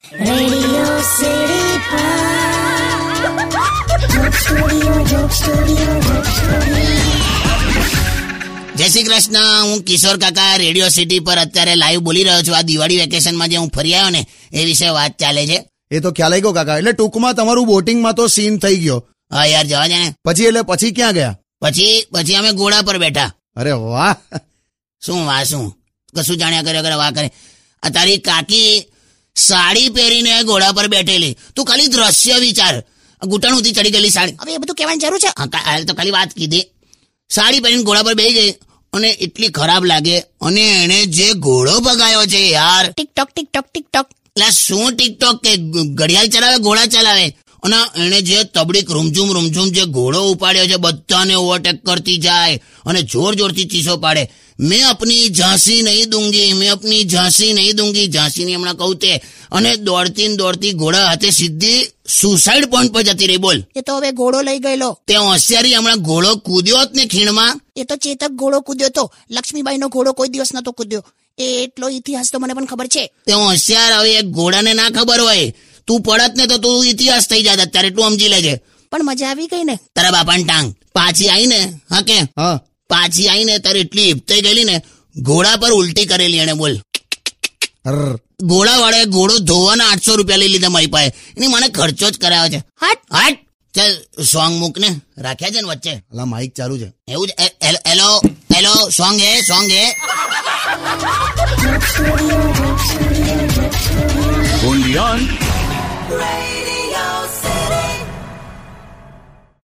જય શ્રી કૃષ્ણ. હું કિશોર કાકા રેડિયો સિટી પર અત્યારે લાઈવ બોલી રહ્યો છું. આ દિવાળી વેકેશનમાં જે હું ફરી આવ્યો ને એ વિશે વાત ચાલે છે. એ તો ખ્યાલ આવી ગયો કાકા. એટલે ટૂંકમાં તમારું બોટિંગમાં તો સીન થઈ ગયો. હા યાર જવા જાય ને. પછી એટલે પછી ક્યાં ગયા? પછી પછી અમે ઘોડા પર બેઠા. અરે વાહ. શું વાહ શું? કશું જાણ્યા કર્યા કરે વાહ કરે. આ તારી કાકી સાડી પહેરીને ઘોડા પર બેઠેલી. તું ખાલી દ્રશ્ય વિચાર. ઘૂંટણ સુધી ચડી ગયેલી સાડી. હવે એ બધું કહેવાની જરૂર છે? હા, તો ખાલી વાત કીધી. સાડી પહેરીને ઘોડા પર બેસી ગઈ અને એટલી ખરાબ લાગે. અને એણે જે ઘોડો ભગાયો છે યાર. Tick tock tick tock tick tock એટલે શું ટિકટોક કે ગ- ઘડિયાળ ચલાવે ઘોડા ચલાવે? અને એણે જે તબડીક રૂમઝુમ રૂમઝુમ જે ઘોડો ઉપાડ્યો છે બધાને ઓવરટેક કરતી જાય અને જોર જોરથી ચીસો પાડે. મેં અપની ઝાંસી નહીં દૂંગી મેં અપની ઝાંસી નહીં દૂંગી. ઝાંસીની હમણાં કહું તે. અને દોડતી ને દોડતી ઘોડા હાથે સીધી સુસાઇડ પોઈન્ટ પર જતી રહી બોલ. એ તો હવે ઘોડો લઈ ગયેલો. તે હોશિયારી હમણાં ઘોડો કૂદ્યો જ ને ખીણમાં. એ તો ચેતક ઘોડો કૂદ્યો તો. લક્ષ્મીબાઈ નો ઘોડો કોઈ દિવસ નતો કૂદ્યો. એ એટલો ઇતિહાસ તો મને પણ ખબર છે. તે હોશિયાર હવે ઘોડાને ના ખબર હોય. તું પડત ને તો તું ઇતિહાસ થઈ જાત અત્યારે તું સમજી લેજે. પણ મજા આવી ગઈ ને? તારા બાપાની ટાંગ. પાછી આવીને હા કે? પાછી પાછી આવીને તારે એટલી હિપતાઈ ગયેલી ને ઘોડા પર ઉલટી કરેલી એને બોલ. ઘોડા વાળાએ ઘોડો ધોવાના આઠસો રૂપિયા લઈ લીધા મારી પાસે. એની મને ખર્ચો જ કરાયો છે. હટ. હટ. ચાલ સોંગ મૂક ને. રાખ્યા છે ને વચ્ચે? અલા માઇક ચાલુ છે. એવું જ હેલો હેલો સોંગ હે સોંગ હે. Only on